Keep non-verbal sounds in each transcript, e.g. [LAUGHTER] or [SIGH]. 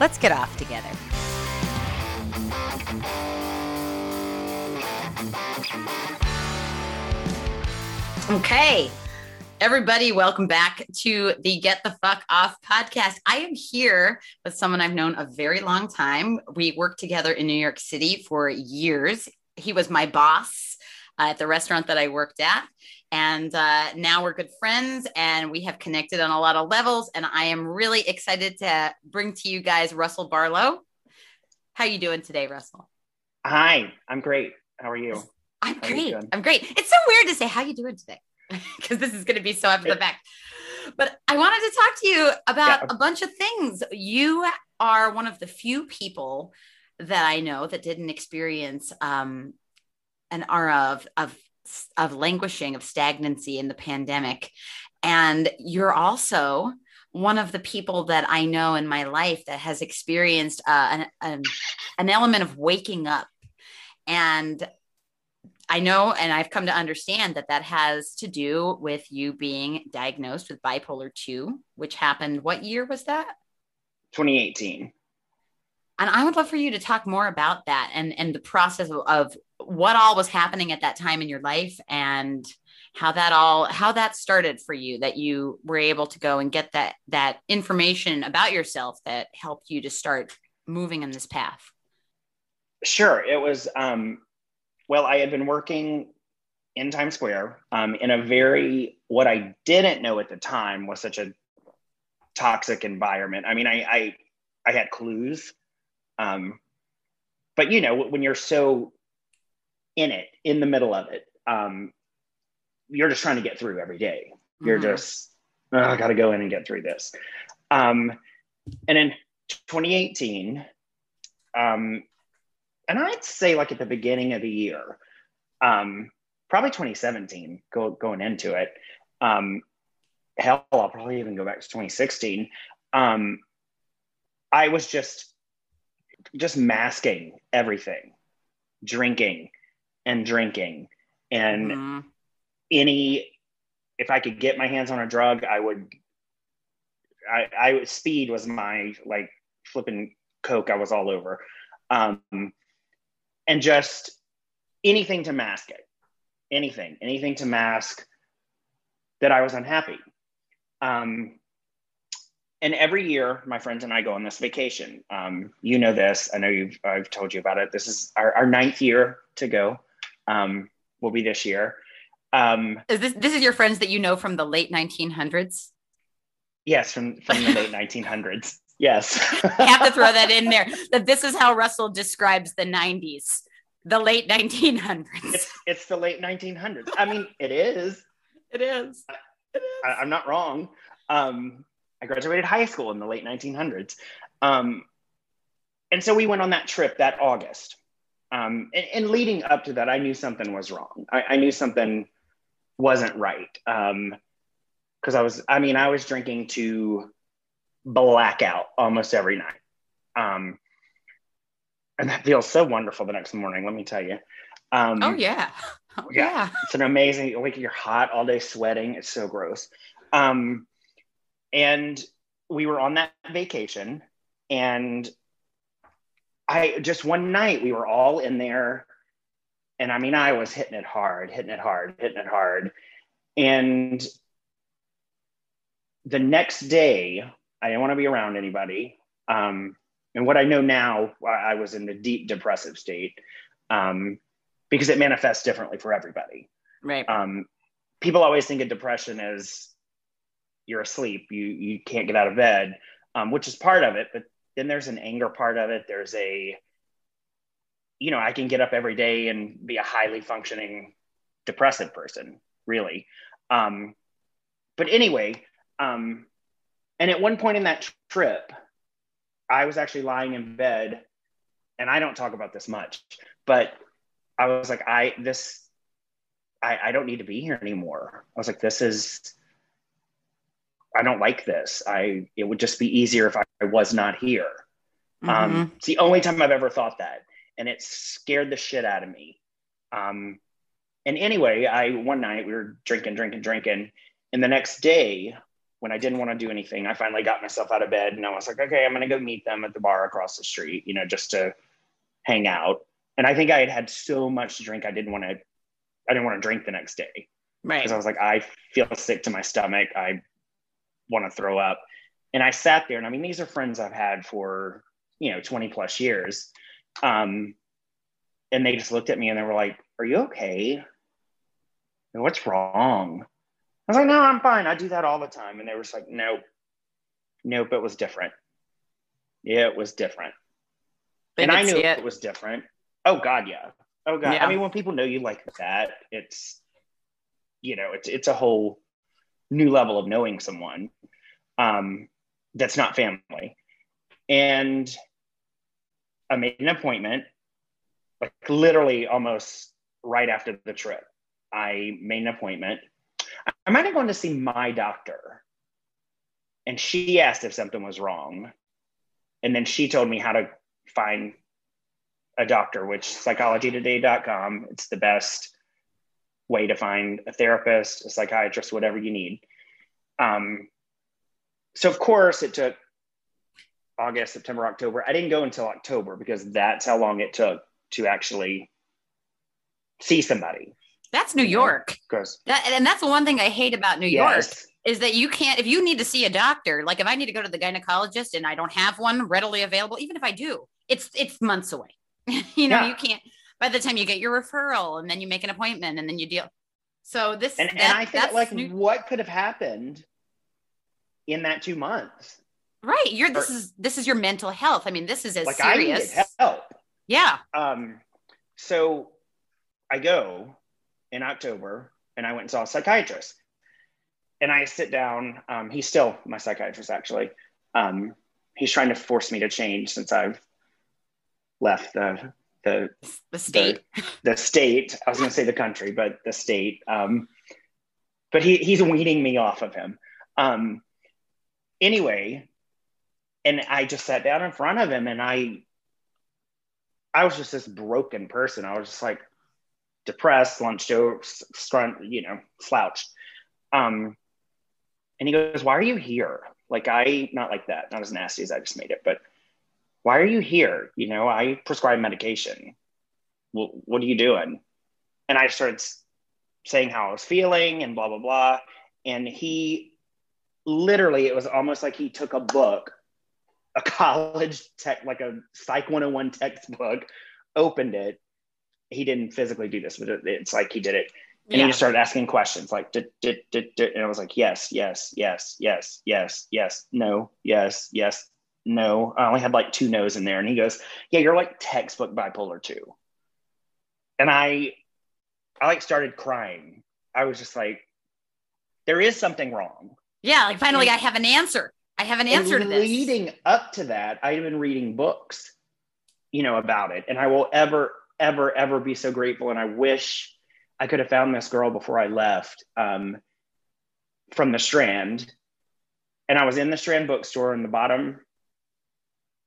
Let's get off together. Okay. Everybody, welcome back to the Get the Fuck Off podcast. I am here with someone I've known a very long time. We worked together in New York City for years. He was my boss uh, at the restaurant that I worked at. And uh, now we're good friends and we have connected on a lot of levels. And I am really excited to bring to you guys Russell Barlow. How you doing today, Russell? Hi, I'm great. How are you? I'm How great. doing? I'm great. It's so weird to say how you doing today [LAUGHS] because this is going to be so after the fact. But I wanted to talk to you about Yeah. a bunch of things. You are one of the few people that I know that didn't experience um, an aura of of of languishing, of stagnancy in the pandemic, and you're also one of the people that I know in my life that has experienced uh, an, an an element of waking up and I know, and I've come to understand that that has to do with you being diagnosed with bipolar 2, which happened. What year was that? 2018. And I would love for you to talk more about that and, and the process of, of what all was happening at that time in your life and how that all how that started for you that you were able to go and get that that information about yourself that helped you to start moving in this path Sure. It was, um, well, I had been working in Times Square um, in a very, what I didn't know at the time was such a toxic environment. I mean, I, I, I had clues. Um, but, you know, when you're so in it, in the middle of it, um, you're just trying to get through every day. You're Mhm. just, "Oh, I got to go in and get through this. Um, and in 2018, um, and I'd say like at the beginning of the year, um, probably 2017, go, going into it. Um, hell, I'll probably even go back to 2016. Um, I was just just masking everything, drinking and drinking, and Mhm. any if I could get my hands on a drug, I would. I, I speed was my like flipping coke. I was all over, um, and just anything to mask it, anything, anything to mask that I was unhappy. Um, and every year, my friends and I go on this vacation. Um, you know this. I know you've. I've told you about it. This is our, our ninth year to go. Um, will be this year. Um, Is this this is your friends that you know from the late 1900s? Yes, from from the late 1900s. [LAUGHS] Yes. I [LAUGHS] have to throw that in there. That this is how Russell describes the 90s, the late 1900s. it's it's the late 1900s. I mean, it is. It is. It is. I, I'm not wrong. Um, I graduated high school in the late 1900s, um, and so we went on that trip that August. Um, and, and leading up to that, I knew something was wrong. I, I knew something wasn't right because I was. I mean, I was drinking to blackout almost every night. Um, and that feels so wonderful the next morning, let me tell you. Um, oh yeah. Oh yeah. yeah. it's an amazing like you're hot all day sweating it's so gross um and we were on that vacation and i just one night we were all in there and i mean i was hitting it hard hitting it hard hitting it hard and the next day i didn't want to be around anybody um and what i know now i was in a deep depressive state um because it manifests differently for everybody. Right. Um, people always think of depression as you're asleep, you you can't get out of bed, um, which is part of it. But then there's an anger part of it. There's a, you know, I can get up every day and be a highly functioning depressive person, really. Um, but anyway, um, and at one point in that trip, I was actually lying in bed, and I don't talk about this much, but I was like, I this, I, I don't need to be here anymore. I was like, this is, I don't like this. I it would just be easier if I, I was not here. Mm-hmm. Um, it's the only time I've ever thought that, and it scared the shit out of me. Um, and anyway, I one night we were drinking, drinking, drinking, and the next day when I didn't want to do anything, I finally got myself out of bed and I was like, okay, I'm going to go meet them at the bar across the street, you know, just to hang out. And I think I had had so much to drink, I didn't want to, I didn't want to drink the next day right. because I was like, I feel sick to my stomach. I want to throw up. And I sat there, and I mean, these are friends I've had for, you know, 20 plus years. Um, and they just looked at me and they were like, Are you okay? What's wrong? I was like, No, I'm fine. I do that all the time. And they were just like, Nope. Nope, it was different. Yeah, it was different. They and I knew see it. was different. Oh God, yeah. Oh God. Yeah. I mean, when people know you like that, it's you know, it's it's a whole new level of knowing someone um, that's not family. And I made an appointment, like literally almost right after the trip. I made an appointment. I might have gone to see my doctor, and she asked if something was wrong, and then she told me how to find a doctor, which psychologytoday.com. It's the best way to find a therapist, a psychiatrist, whatever you need. Um, so of course it took August, September, October. I didn't go until October because that's how long it took to actually see somebody. That's New York. Because That, and that's the one thing I hate about New York is that you can't, if you need to see a doctor, like if I need to go to the gynecologist and I don't have one readily available, even if I do, it's it's months away. [LAUGHS] you know, Yeah. you can't. By the time you get your referral and then you make an appointment and then you deal. So this and, that- and I think like New- what could have happened in that two months? right. You're this or- is this is your mental health. I mean, this is as Like I needed help. Yeah. Um, so I go in October and I went and saw a psychiatrist. And I sit down. Um, he's still my psychiatrist, actually. Um, he's trying to force me to change since I've left the the The state. the state. I was going to say the country, but the state. Um, but he he's weaning me off of him. Um, anyway, and I just sat down in front of him, and I I was just this broken person. I was just like depressed, slunched over, s- you know, slouched. Um, and he goes, "Why are you here?" Like I, not like that, not as nasty as I just made it, but why are you here? You know, I prescribe medication. Well, what are you doing? And I started saying how I was feeling and blah blah blah. And he literally, it was almost like he took a book, a [LAUGHS] college tech, like a Psych 101 textbook, opened it. He didn't physically do this, but it's like he did it and Yeah. he just started asking questions like did, did, did, did, and I was like yes yes yes yes yes yes no yes yes no I only had like two no's in there and he goes yeah you're like textbook bipolar two and I I like started crying I was just like there is something wrong Yeah. Like finally, I have an answer. I have an answer to this. leading up to that I had been reading books you know about it and I will ever ever ever be so grateful and I wish I could have found this girl before I left um, from the Strand. And I was in the Strand bookstore in the bottom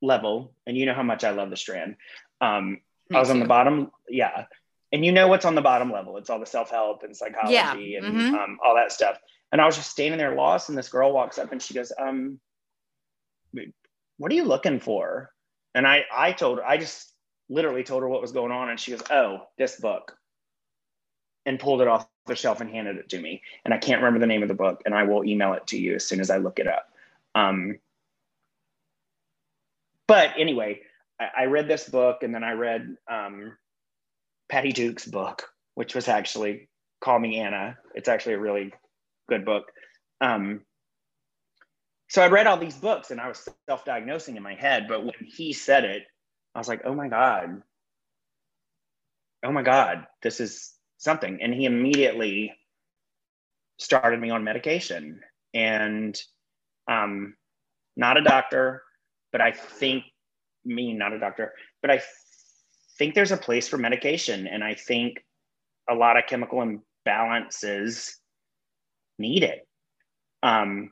level. And you know how much I love the Strand. Um, I was on the bottom. Yeah. And you know what's on the bottom level? It's all the self help and psychology Yeah. and Mhm. um, all that stuff. And I was just standing there lost. And this girl walks up and she goes, um, What are you looking for? And I, I told her, I just literally told her what was going on. And she goes, Oh, this book and pulled it off the shelf and handed it to me. And I can't remember the name of the book, and I will email it to you as soon as I look it up. Um, but anyway, I, I read this book, and then I read um, Patty Duke's book, which was actually Call Me Anna. It's actually a really good book. Um, so I read all these books and I was self diagnosing in my head. But when he said it, I was like, oh my God. Oh my God, this is something. And he immediately started me on medication. And um, not a doctor, but I think, me, not a doctor, but I think there's a place for medication. And I think a lot of chemical imbalances need it. Um,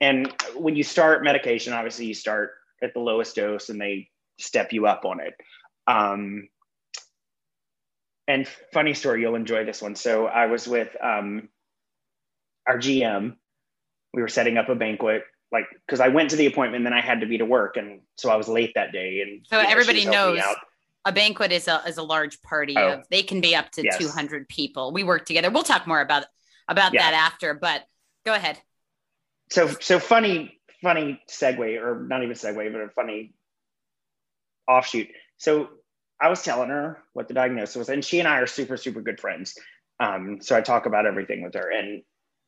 and when you start medication, obviously you start at the lowest dose and they step you up on it. Um, and funny story, you'll enjoy this one. So I was with um, our GM. We were setting up a banquet, like because I went to the appointment, then I had to be to work, and so I was late that day. And so you know, everybody knows a banquet is a is a large party oh, of they can be up to yes. 200 people. We work together. We'll talk more about about yeah. that after, but go ahead. So so funny funny segue or not even segue, but a funny offshoot. So I was telling her what the diagnosis was, and she and I are super super good friends. Um, so I talk about everything with her, and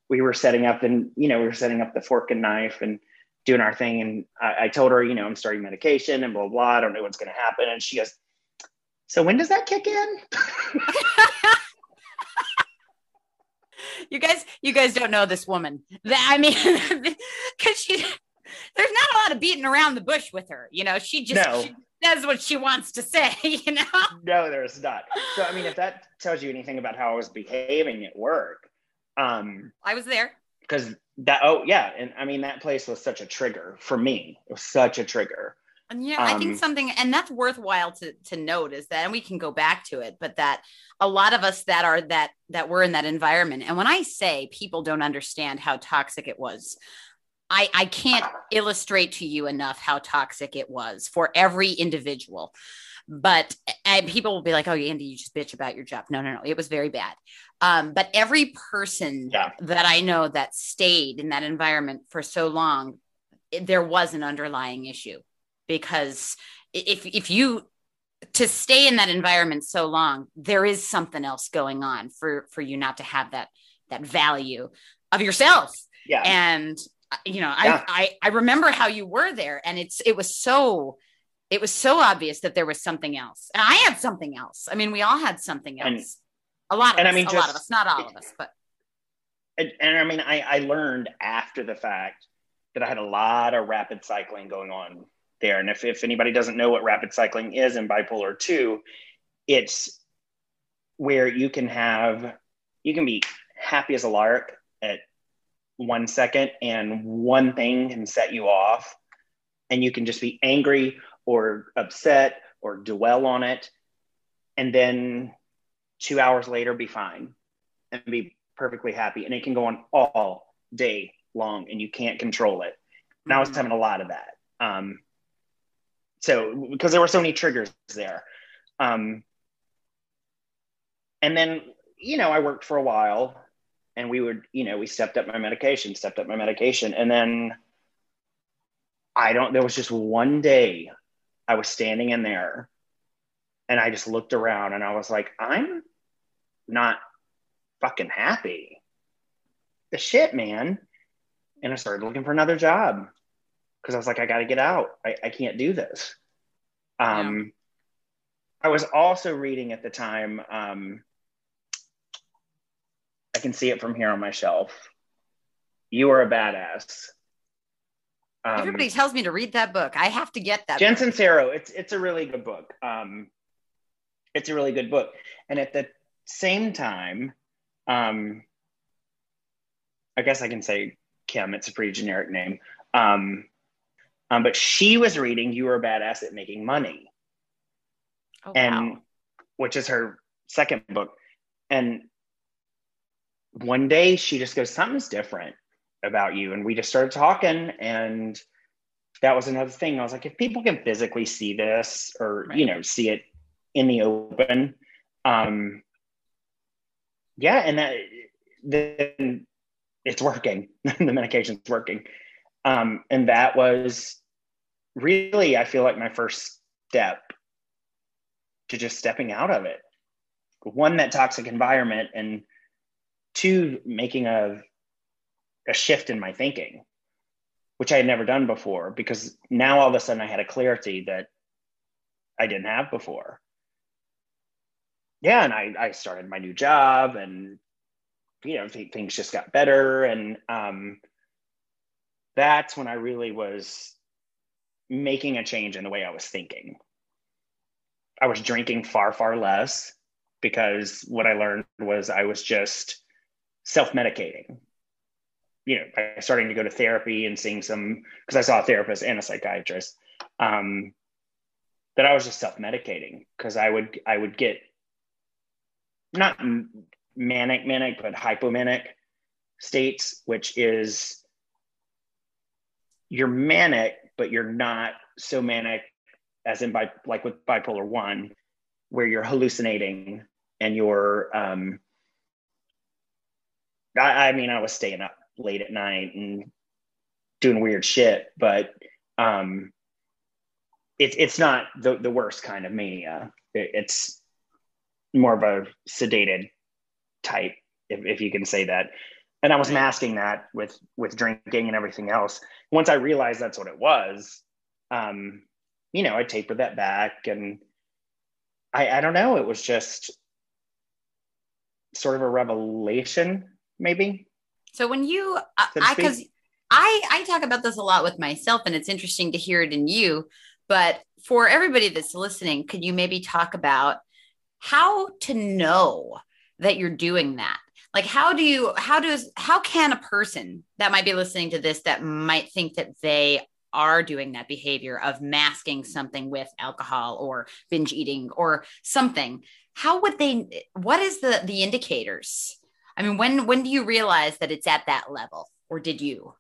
we were setting up, and you know we were setting up the fork and knife and doing our thing. And I, I told her, you know, I'm starting medication and blah blah. I don't know what's going to happen, and she goes, so when does that kick in? [LAUGHS] you guys, you guys don't know this woman. I mean, [LAUGHS] because she, there's not a lot of beating around the bush with her. You know, she just no. she says what she wants to say. [LAUGHS] You know. No, there's not. So I mean, if that tells you anything about how I was behaving at work, um, I was there. Because that, oh yeah, and I mean that place was such a trigger for me. It was such a trigger. And yeah, um, I think um, something, and that's worthwhile to to note is that, and we can go back to it, but that a lot of us that are that that were in that environment, and when I say people don't understand how toxic it was, I I can't illustrate to you enough how toxic it was for every individual. But and people will be like, "Oh, Andy, you just bitch about your job." No, no, no, it was very bad. Um, but every person yeah. that I know that stayed in that environment for so long, there was an underlying issue because if if you to stay in that environment so long there is something else going on for for you not to have that that value of yourself yeah and uh, you know yeah. I, I i remember how you were there and it's it was so it was so obvious that there was something else and i had something else i mean we all had something else and, a lot of and us, i mean a just, lot of us not all of us but and, and i mean i i learned after the fact that i had a lot of rapid cycling going on there. And if, if anybody doesn't know what rapid cycling is in bipolar 2, it's where you can have, you can be happy as a lark at one second and one thing can set you off. And you can just be angry or upset or dwell on it. And then two hours later, be fine and be perfectly happy. And it can go on all day long and you can't control it. And I was mm-hmm. having a lot of that. Um, so because there were so many triggers there um, and then you know i worked for a while and we would you know we stepped up my medication stepped up my medication and then i don't there was just one day i was standing in there and i just looked around and i was like i'm not fucking happy the shit man and i started looking for another job because I was like, I got to get out. I, I can't do this. Um, yeah. I was also reading at the time. Um, I can see it from here on my shelf. You are a badass. Um, Everybody tells me to read that book. I have to get that. Jen Sincero. It's it's a really good book. Um, it's a really good book, and at the same time, um, I guess I can say Kim. It's a pretty generic name. Um, um, but she was reading "You Are a Badass at Making Money. Oh, and wow. which is her second book. And one day she just goes, Something's different about you. And we just started talking and that was another thing. I was like, if people can physically see this or, right. you know, see it in the open, um, yeah, and that then it's working. [LAUGHS] the medication's working. Um, and that was really, I feel like my first step to just stepping out of it. one that toxic environment and two making a a shift in my thinking which i had never done before because now all of a sudden i had a clarity that i didn't have before. Yeah and i i started my new job and you know th- things just got better. And um that's when i really was making a change in the way i was thinking. I was drinking far far less because what I learned was I was just self medicating. You know, by starting to go to therapy and seeing some, because I saw a therapist and a psychiatrist, um, that I was just self medicating because I would I would get not manic manic but hypomanic states, which is you're manic but you're not so manic as in by like with bipolar one where you're hallucinating and you're um I, I mean i was staying up late at night and doing weird shit but um it's it's not the, the worst kind of mania. It, it's more of a sedated type if, if you can say that. And i was masking that with with drinking and everything else. Once i realized that's what it was um you know i tapered that back and i i don't know it was just sort of a revelation, maybe. So when you, uh, so I because I I talk about this a lot with myself, and it's interesting to hear it in you. But for everybody that's listening, could you maybe talk about how to know that you're doing that? Like, how do you, how does, how can a person that might be listening to this that might think that they are doing that behavior of masking something with alcohol or binge eating or something how would they what is the the indicators i mean when when do you realize that it's at that level? Or did you?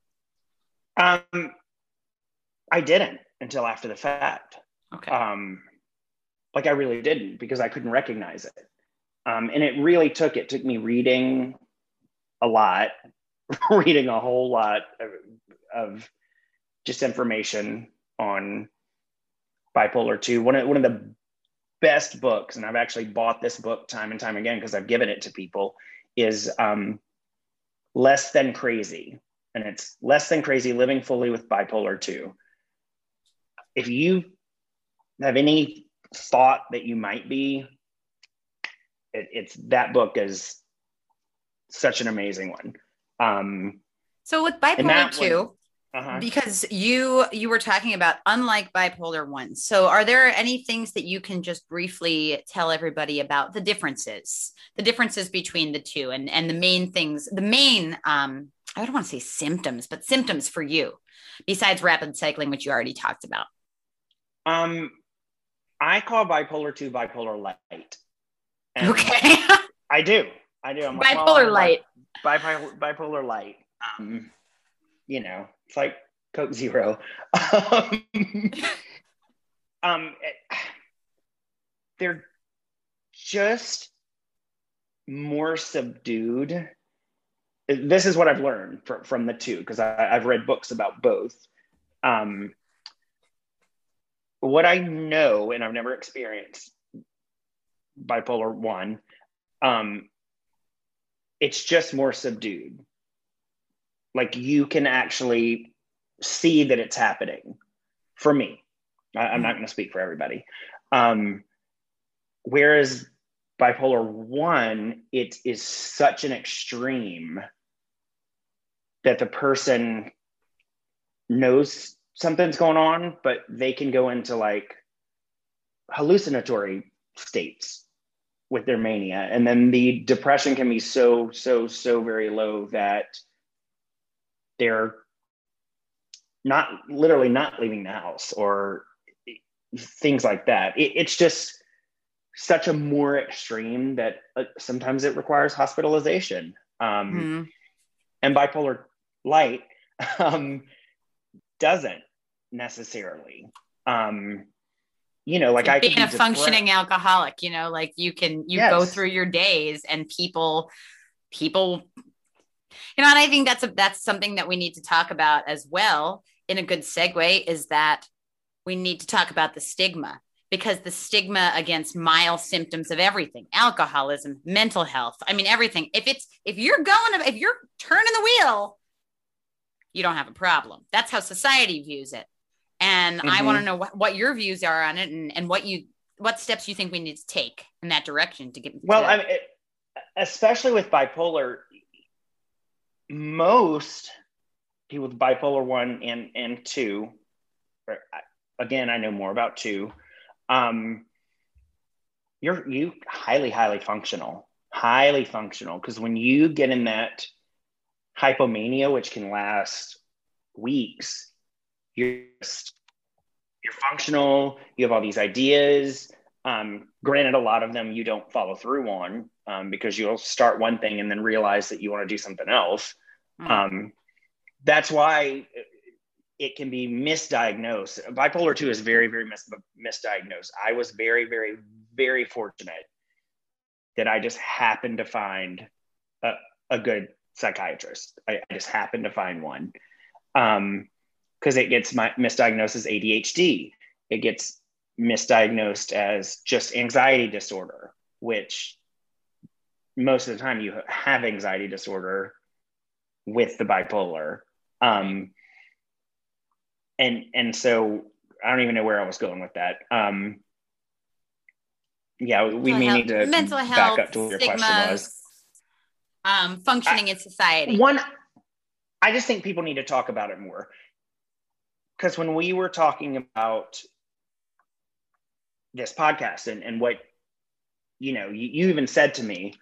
Um i didn't until after the fact. Okay. Um like i really didn't because i couldn't recognize it. Um and it really took it took me reading a lot [LAUGHS] reading a whole lot of, of just information on bipolar 2 one of, one of the best books, and I've actually bought this book time and time again because I've given it to people, is um, Less Than Crazy. And it's Less Than Crazy Living Fully with Bipolar 2. If you have any thought that you might be, it, it's that book is such an amazing one. Um, so with bipolar two, uh-huh. because you you were talking about unlike bipolar one. So are there any things that you can just briefly tell everybody about the differences the differences between the two and and the main things the main um i don't want to say symptoms but symptoms for you besides rapid cycling which you already talked about? Um i call bipolar 2 bipolar light. And okay. I do. I do. I'm bipolar like, well, light. bipolar, bipolar light. Um, you know it's like Coke Zero. um, [LAUGHS] um, they're just more subdued. This is what I've learned from, from the two because I've read books about both. Um, what I know, and I've never experienced bipolar one, um, it's just more subdued like you can actually see that it's happening for me. I, am not going to speak for everybody. Um, whereas bipolar one it is such an extreme that the person knows something's going on but they can go into like hallucinatory states with their mania. And then the depression can be so so so very low that they're not literally not leaving the house or things like that. It, it's just such a more extreme that uh, sometimes it requires hospitalization. Um, mm-hmm. And bipolar light [LAUGHS] um, doesn't necessarily. Um, you know, like, like I being a functioning alcoholic. You know, like you can you yes. go through your days and people people you know and i think that's a that's something that we need to talk about as well in a good segue is that we need to talk about the stigma because the stigma against mild symptoms of everything alcoholism mental health i mean everything. If it's if you're going if you're turning the wheel you don't have a problem. That's how society views it. And mm-hmm. i want to know what, what your views are on it and, and what you what steps you think we need to take in that direction to get well to- I mean, it, especially with bipolar most people with bipolar one and and two. Again i know more about two. Um you're you highly highly functional highly functional. Because when you get in that hypomania which can last weeks you're just you're functional you have all these ideas. Um, granted a lot of them you don't follow through on um, because you'll start one thing and then realize that you want to do something else mm. um, that's why it can be misdiagnosed. Bipolar 2 is very, very mis- misdiagnosed. I was very, very, very fortunate that I just happened to find a, a good psychiatrist. I, I, just happened to find one. Um, because it gets my, misdiagnosed as ADHD. It gets misdiagnosed as just anxiety disorder, which most of the time you have anxiety disorder with the bipolar. Um, and and so I don't even know where I was going with that. Um, yeah, we may need to mental health, back up to what your question was. Um, functioning I, in society. One, I just think people need to talk about it more. Because when we were talking about this podcast and, and what, you know, you, you even said to me,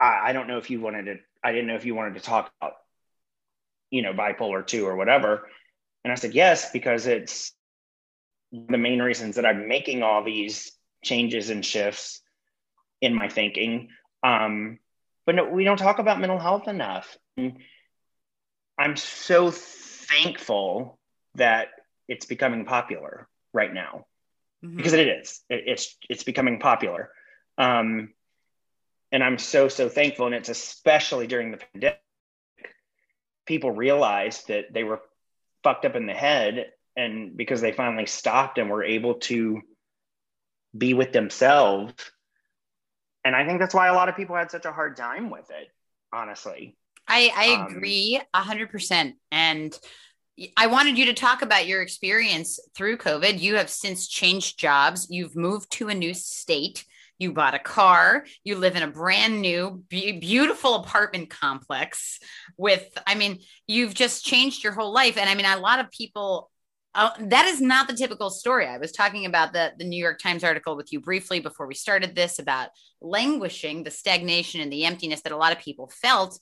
I, I don't know if you wanted to, I didn't know if you wanted to talk about, you know, bipolar two or whatever. And I said, yes, because it's the main reasons that I'm making all these changes and shifts in my thinking. Um, but no, we don't talk about mental health enough. And I'm so thankful that it's becoming popular right now mm-hmm. because it is. It, it's it's becoming popular, um, and I'm so so thankful. And it's especially during the pandemic, people realized that they were fucked up in the head and because they finally stopped and were able to be with themselves and i think that's why a lot of people had such a hard time with it honestly i i um, agree 100% and I wanted you to talk about your experience through COVID. You have since changed jobs. You've moved to a new state. You bought a car. You live in a brand new, be- beautiful apartment complex with, I mean, you've just changed your whole life. And I mean, a lot of people, uh, that is not the typical story. I was talking about the, the New York Times article with you briefly before we started this about languishing, the stagnation and the emptiness that a lot of people felt.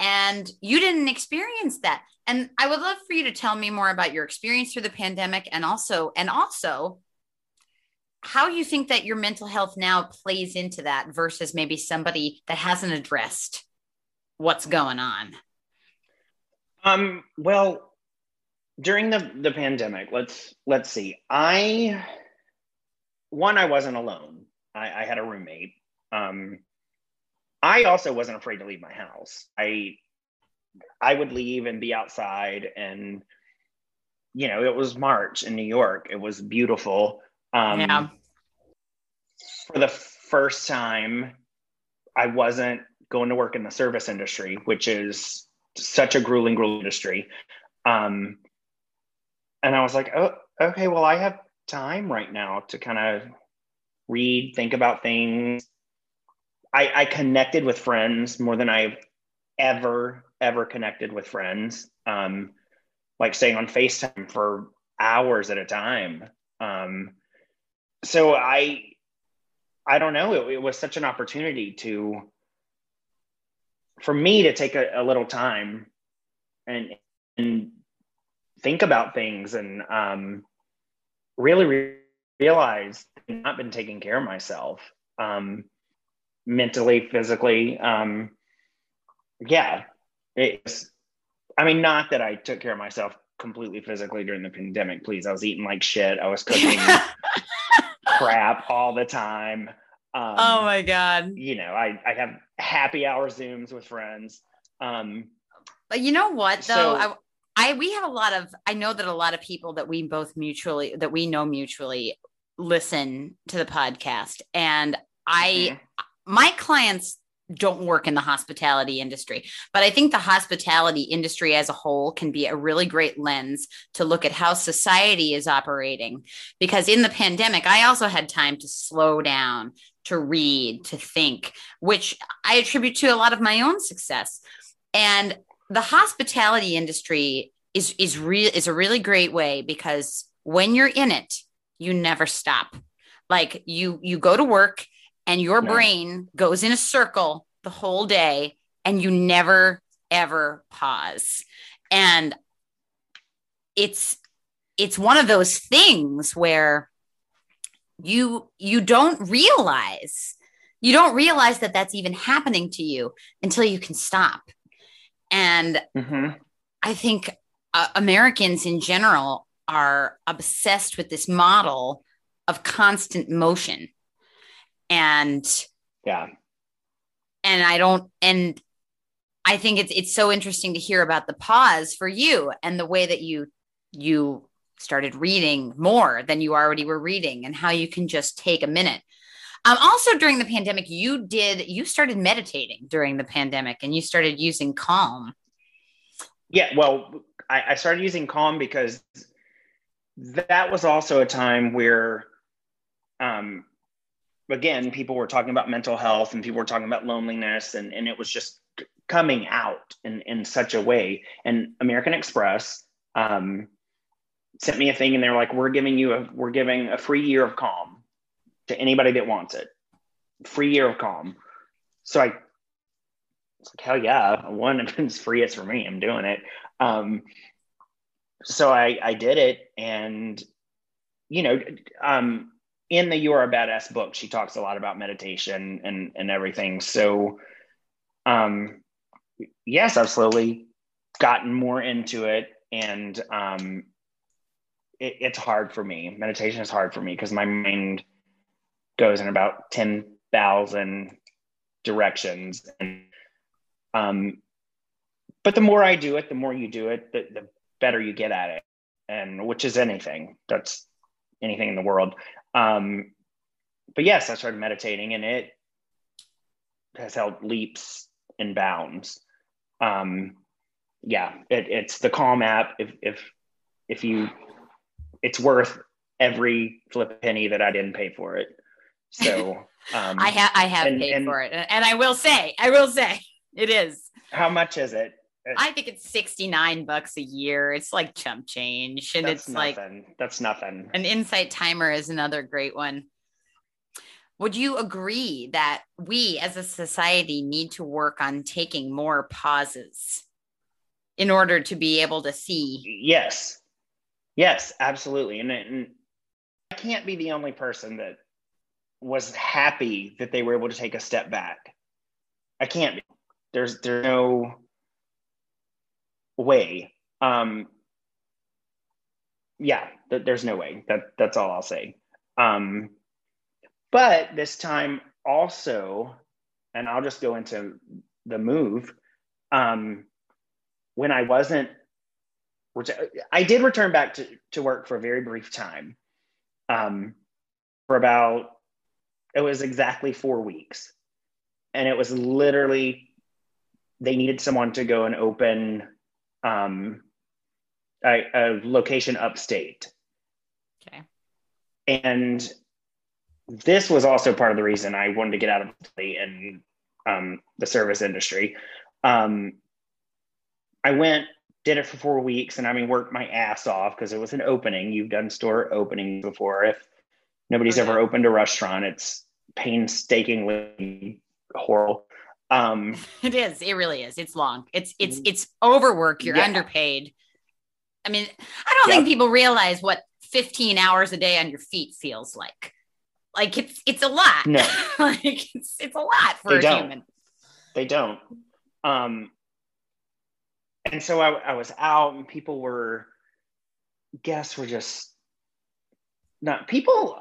And you didn't experience that. And I would love for you to tell me more about your experience through the pandemic and also, and also how you think that your mental health now plays into that versus maybe somebody that hasn't addressed what's going on? Um well during the the pandemic let's let's see. I one i wasn't alone. I, I had a roommate. Um i also wasn't afraid to leave my house. I i would leave and be outside and you know it was march in new york. It was beautiful um, yeah. For the first time, I wasn't going to work in the service industry, which is such a grueling, grueling industry. Um, and I was like, oh, okay, well, I have time right now to kind of read, think about things. I, I connected with friends more than I've ever, ever connected with friends. Um, like staying on FaceTime for hours at a time. Um, so I I don't know. It, it, was such an opportunity to for me to take a, a little time and and think about things and um, really re- realize I've not been taking care of myself um, mentally, physically. Um, yeah, it's. I mean, not that I took care of myself completely physically during the pandemic. Please, I was eating like shit. I was [LAUGHS] cooking crap all the time. Um, oh my god! You know, I I have happy hour zooms with friends. Um, but you know what though, so, I, I we have a lot of. I know that a lot of people that we both mutually that we know mutually listen to the podcast and I mm-hmm. my clients don't work in the hospitality industry. But I think the hospitality industry as a whole can be a really great lens to look at how society is operating. Because in the pandemic, I also had time to slow down, to read, to think, which I attribute to a lot of my own success. And the hospitality industry is is real is a really great way because when you're in it, you never stop. Like you you go to work and your brain goes in a circle the whole day and you never ever pause. And it's it's one of those things where you you don't realize you don't realize that that's even happening to you until you can stop. And mm-hmm. i think uh, americans in general are obsessed with this model of constant motion and yeah. and i don't and i think it's it's so interesting to hear about the pause for you and the way that you you started reading more than you already were reading and how you can just take a minute. Um, also during the pandemic you did you started meditating during the pandemic and you started using calm. Yeah well I, I started using calm because that was also a time where um, again, people were talking about mental health and people were talking about loneliness, and, and it was just coming out in, in such a way. And American Express um, sent me a thing, and they're like, "We're giving you a we're giving a free year of calm to anybody that wants it. Free year of calm." So I was like, "Hell yeah! One, if it's free, it's for me. I'm doing it." Um, so I I did it, and you know, um, in the You Are a Badass book, she talks a lot about meditation and and everything. So, um, yes, I've slowly gotten more into it, and um, it, it's hard for me. Meditation is hard for me because my mind goes in about ten thousand directions, and um, but the more I do it, the more you do it, the, the better you get at it, and which is anything. That's anything in the world. Um, but yes, I started meditating and it has held leaps and bounds. Um, yeah, it, it's the Calm app. If, if, if you, it's worth every flip penny that I didn't pay for it. So [LAUGHS] um, I have, I have and, paid and, for it. And I will say, I will say it is. How much is it? I [LAUGHS] think it's 69 bucks a year. It's like chump change. And That's it's nothing. like That's nothing. An insight timer is another great one. Would you agree that we as a society need to work on taking more pauses in order to be able to see? Yes. Yes, absolutely. And, and I can't be the only person that was happy that they were able to take a step back. I can't be. There's there's no way. Um, yeah, th- there's no way. That that's all I'll say. Um, but this time also, and I'll just go into the move. Um, when I wasn't, I did return back to, to work for a very brief time. Um, for about, it was exactly four weeks. And it was literally, they needed someone to go and open um, a, a location upstate. Okay. And this was also part of the reason I wanted to get out of the in um, the service industry. Um, I went, did it for four weeks, and I mean, worked my ass off because it was an opening. You've done store openings before. If nobody's okay. ever opened a restaurant, it's painstakingly horrible. Um, [LAUGHS] it is. It really is. It's long. It's it's mm-hmm. it's overwork. You're yeah. underpaid. I mean, I don't yep. think people realize what 15 hours a day on your feet feels like. Like it's it's a lot. No, [LAUGHS] like it's it's a lot for they a don't. human. They don't. Um, and so I, I was out, and people were guests were just not people.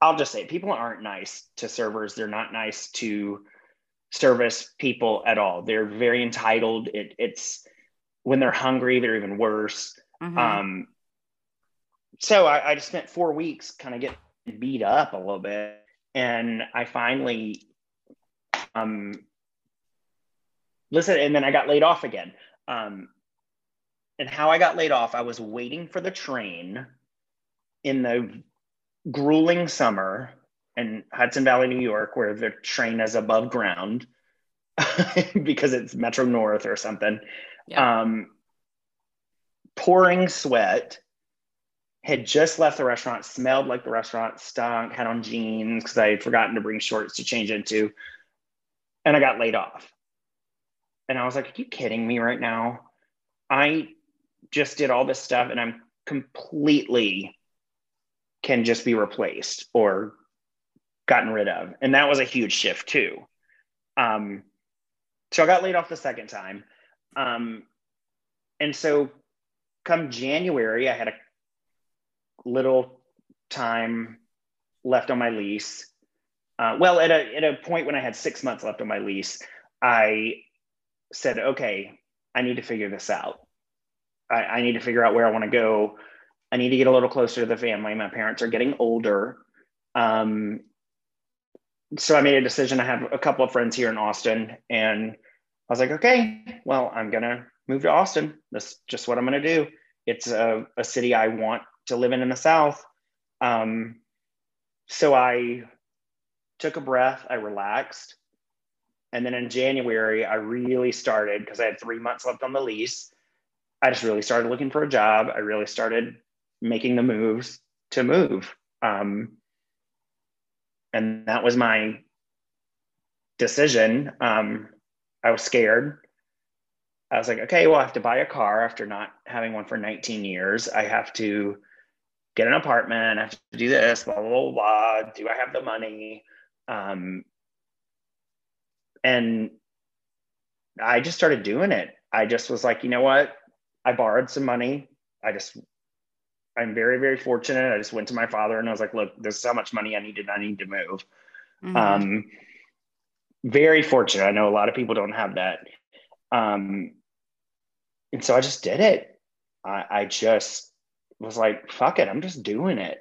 I'll just say people aren't nice to servers. They're not nice to service people at all. They're very entitled. It, it's when they're hungry, they're even worse. Mm-hmm. Um, so I, I just spent four weeks kind of getting beat up a little bit. And I finally, um, listen, and then I got laid off again. Um, and how I got laid off, I was waiting for the train in the grueling summer in Hudson Valley, New York, where the train is above ground [LAUGHS] because it's Metro North or something. Yeah. Um, pouring sweat, had just left the restaurant, smelled like the restaurant, stunk, had on jeans because I had forgotten to bring shorts to change into. And I got laid off. And I was like, Are you kidding me right now? I just did all this stuff and I'm completely can just be replaced or gotten rid of. And that was a huge shift too. Um, so I got laid off the second time. Um, and so come January, I had a little time left on my lease. Uh, well, at a, at a point when I had six months left on my lease, I said, okay, I need to figure this out. I, I need to figure out where I want to go. I need to get a little closer to the family. My parents are getting older. Um, so I made a decision. I have a couple of friends here in Austin, and I was like, okay, well, I'm to move to Austin. That's just what I'm to do. It's a, a city I want to live in in the South. Um, so I took a breath, I relaxed. And then in January, I really started because I had three months left on the lease. I just really started looking for a job. I really started making the moves to move. Um, and that was my decision. Um, I was scared. I was like, okay, well, I have to buy a car after not having one for 19 years. I have to get an apartment. I have to do this, blah, blah, blah, blah. Do I have the money? Um, and I just started doing it. I just was like, you know what? I borrowed some money. I just, I'm very, very fortunate. I just went to my father and I was like, look, this is how much money I need needed. I need to move. Mm-hmm. Um, very fortunate. I know a lot of people don't have that. Um, and so I just did it. I, I just was like, fuck it, I'm just doing it.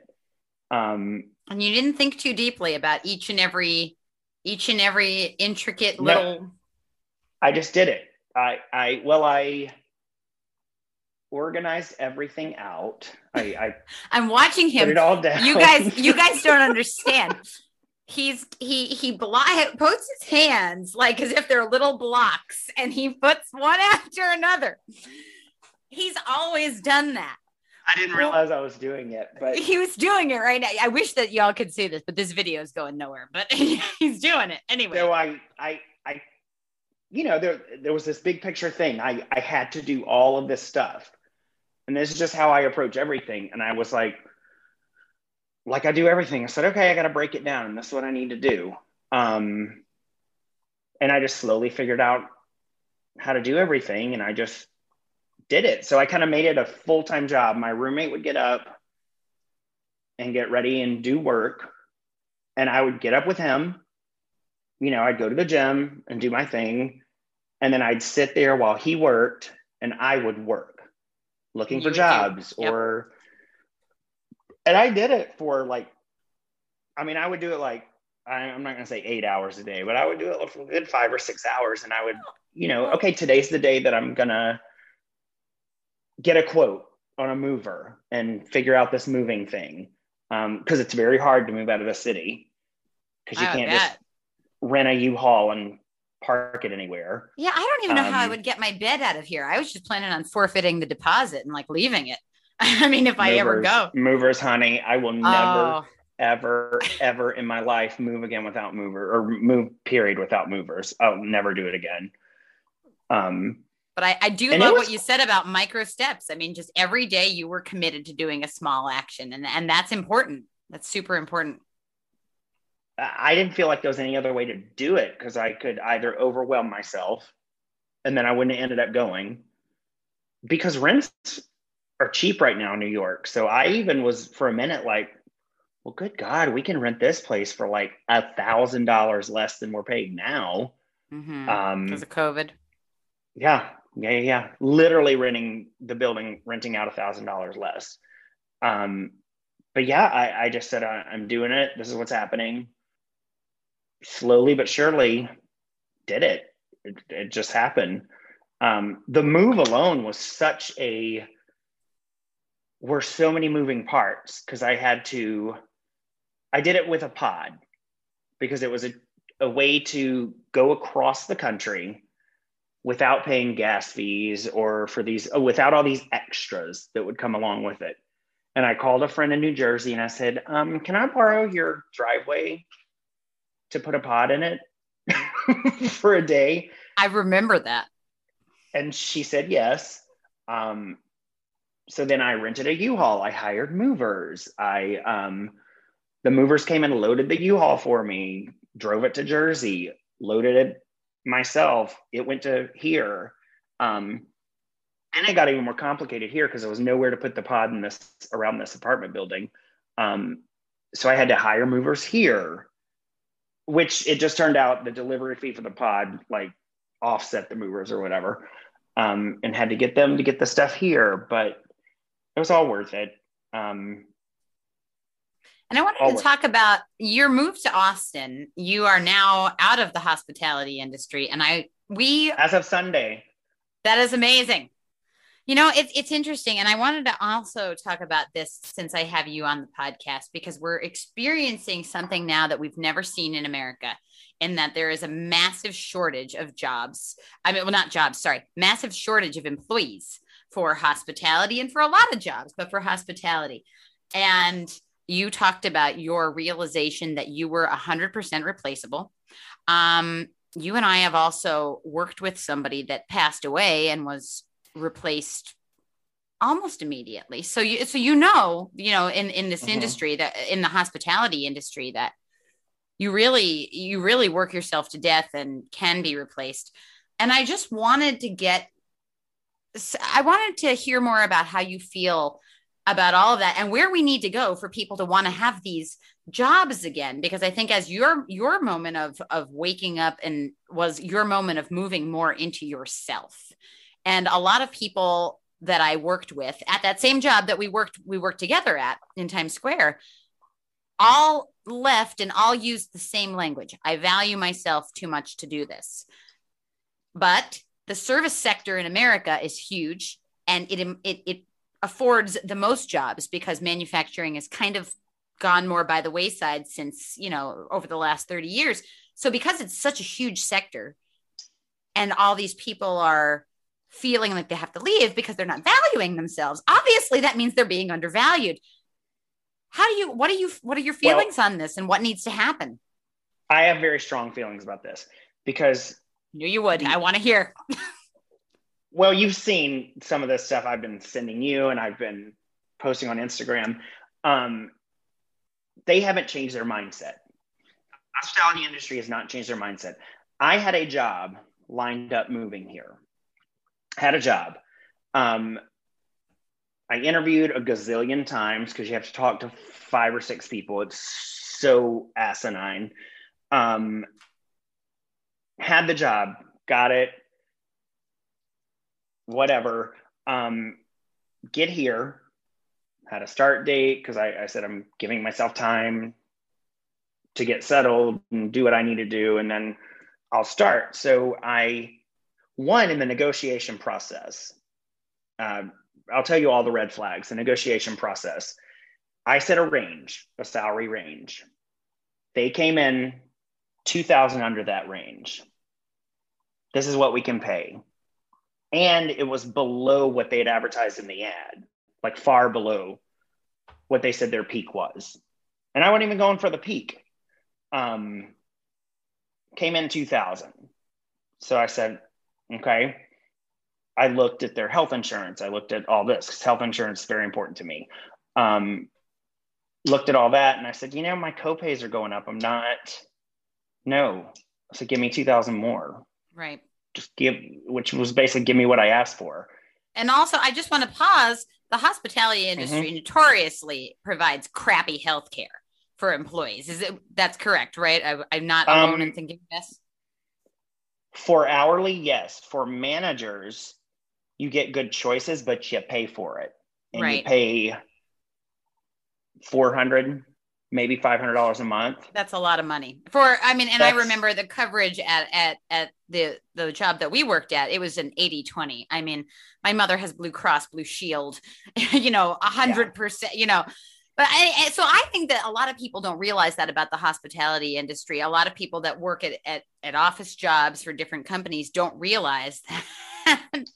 Um, and you didn't think too deeply about each and every, each and every intricate little. No, I just did it. I, I, well, I organized everything out. I, I [LAUGHS] I'm watching him. Put it all down. You guys, [LAUGHS] you guys don't understand. He's he he blo- puts his hands like as if they're little blocks, and he puts one [LAUGHS] after another. He's always done that. I didn't realize I was doing it, but he was doing it right now. I wish that y'all could see this, but this video is going nowhere. But he's doing it anyway. So I, I, I, you know, there there was this big picture thing. I I had to do all of this stuff, and this is just how I approach everything. And I was like, like I do everything. I said, okay, I got to break it down, and this is what I need to do. Um, and I just slowly figured out how to do everything, and I just did it. So I kind of made it a full time job. My roommate would get up and get ready and do work. And I would get up with him. You know, I'd go to the gym and do my thing. And then I'd sit there while he worked and I would work looking you for jobs yep. or. And I did it for like, I mean, I would do it like, I'm not going to say eight hours a day, but I would do it for good five or six hours. And I would, you know, okay, today's the day that I'm going to get a quote on a mover and figure out this moving thing because um, it's very hard to move out of the city because you I can't bet. just rent a U-Haul and park it anywhere. Yeah, I don't even know um, how I um, would get my bed out of here. I was just planning on forfeiting the deposit and like leaving it. [LAUGHS] I mean, if movers, I ever go. Movers, honey, I will never, oh. ever, ever in my life move again without mover or move period without movers. I'll never do it again. Um, but I, I do love was, what you said about micro steps. I mean, just every day you were committed to doing a small action, and, and that's important. That's super important. I didn't feel like there was any other way to do it because I could either overwhelm myself and then I wouldn't have ended up going because rents are cheap right now in New York. So I even was for a minute like, well, good God, we can rent this place for like a thousand dollars less than we're paying now. Mm-hmm. Um, because of COVID. Yeah, yeah, yeah, Literally renting the building, renting out a thousand dollars less. Um, but yeah, I, I just said, I'm doing it. This is what's happening. Slowly but surely did it. It, it just happened. Um, the move alone was such a, were so many moving parts because I had to, I did it with a pod because it was a, a way to go across the country without paying gas fees or for these, oh, without all these extras that would come along with it. And I called a friend in New Jersey and I said, um, Can I borrow your driveway to put a pod in it [LAUGHS] for a day? I remember that. And she said yes. Um, so then I rented a U-Haul. I hired movers. I um, the movers came and loaded the U-Haul for me, drove it to Jersey, loaded it myself. It went to here. Um, and it got even more complicated here because there was nowhere to put the pod in this around this apartment building. Um, so I had to hire movers here, which it just turned out the delivery fee for the pod like offset the movers or whatever, um, and had to get them to get the stuff here. But it was all worth it. Um, and I wanted to talk about your move to Austin. You are now out of the hospitality industry, and I we as of Sunday. That is amazing. You know, it's it's interesting, and I wanted to also talk about this since I have you on the podcast because we're experiencing something now that we've never seen in America, in that there is a massive shortage of jobs. I mean, well, not jobs, sorry, massive shortage of employees for hospitality and for a lot of jobs, but for hospitality. And you talked about your realization that you were 100% replaceable. Um, you and I have also worked with somebody that passed away and was replaced almost immediately. So you so you know, you know, in in this mm-hmm. industry that in the hospitality industry that you really you really work yourself to death and can be replaced. And I just wanted to get I wanted to hear more about how you feel about all of that and where we need to go for people to want to have these jobs again because i think as your your moment of of waking up and was your moment of moving more into yourself and a lot of people that I worked with at that same job that we worked we worked together at in Times Square all left and all used the same language. I value myself too much to do this. But the service sector in America is huge and it it, it affords the most jobs because manufacturing has kind of gone more by the wayside since, you know, over the last 30 years. So because it's such a huge sector and all these people are feeling like they have to leave because they're not valuing themselves. Obviously, that means they're being undervalued. How do you what are you what are your feelings well, on this and what needs to happen? I have very strong feelings about this because knew you would. The, I want to hear. [LAUGHS] well, you've seen some of this stuff I've been sending you and I've been posting on Instagram. Um, they haven't changed their mindset. Hospitality industry has not changed their mindset. I had a job lined up moving here had a job. Um, I interviewed a gazillion times because you have to talk to five or six people. It's so asinine. Um, had the job, got it, whatever. Um, get here, had a start date because I, I said I'm giving myself time to get settled and do what I need to do, and then I'll start. So I one, in the negotiation process, uh, I'll tell you all the red flags. The negotiation process, I set a range, a salary range. They came in 2000 under that range. This is what we can pay. And it was below what they had advertised in the ad, like far below what they said their peak was. And I wasn't even going for the peak. Um, came in 2000. So I said, Okay. I looked at their health insurance. I looked at all this because health insurance is very important to me. Um, looked at all that and I said, you know, my copays are going up. I'm not, no. Said, give me 2000 more. Right. Just give, which was basically give me what I asked for. And also, I just want to pause. The hospitality industry mm-hmm. notoriously provides crappy health care for employees. Is it that's correct, right? I, am not alone um, in thinking this. For hourly, yes. For managers, you get good choices, but you pay for it. And right. you pay 400 maybe $500 a month that's a lot of money for i mean and that's, i remember the coverage at at at the the job that we worked at it was an 80 20 i mean my mother has blue cross blue shield [LAUGHS] you know 100% yeah. you know but I, so I think that a lot of people don't realize that about the hospitality industry. A lot of people that work at, at, at office jobs for different companies don't realize [LAUGHS] that,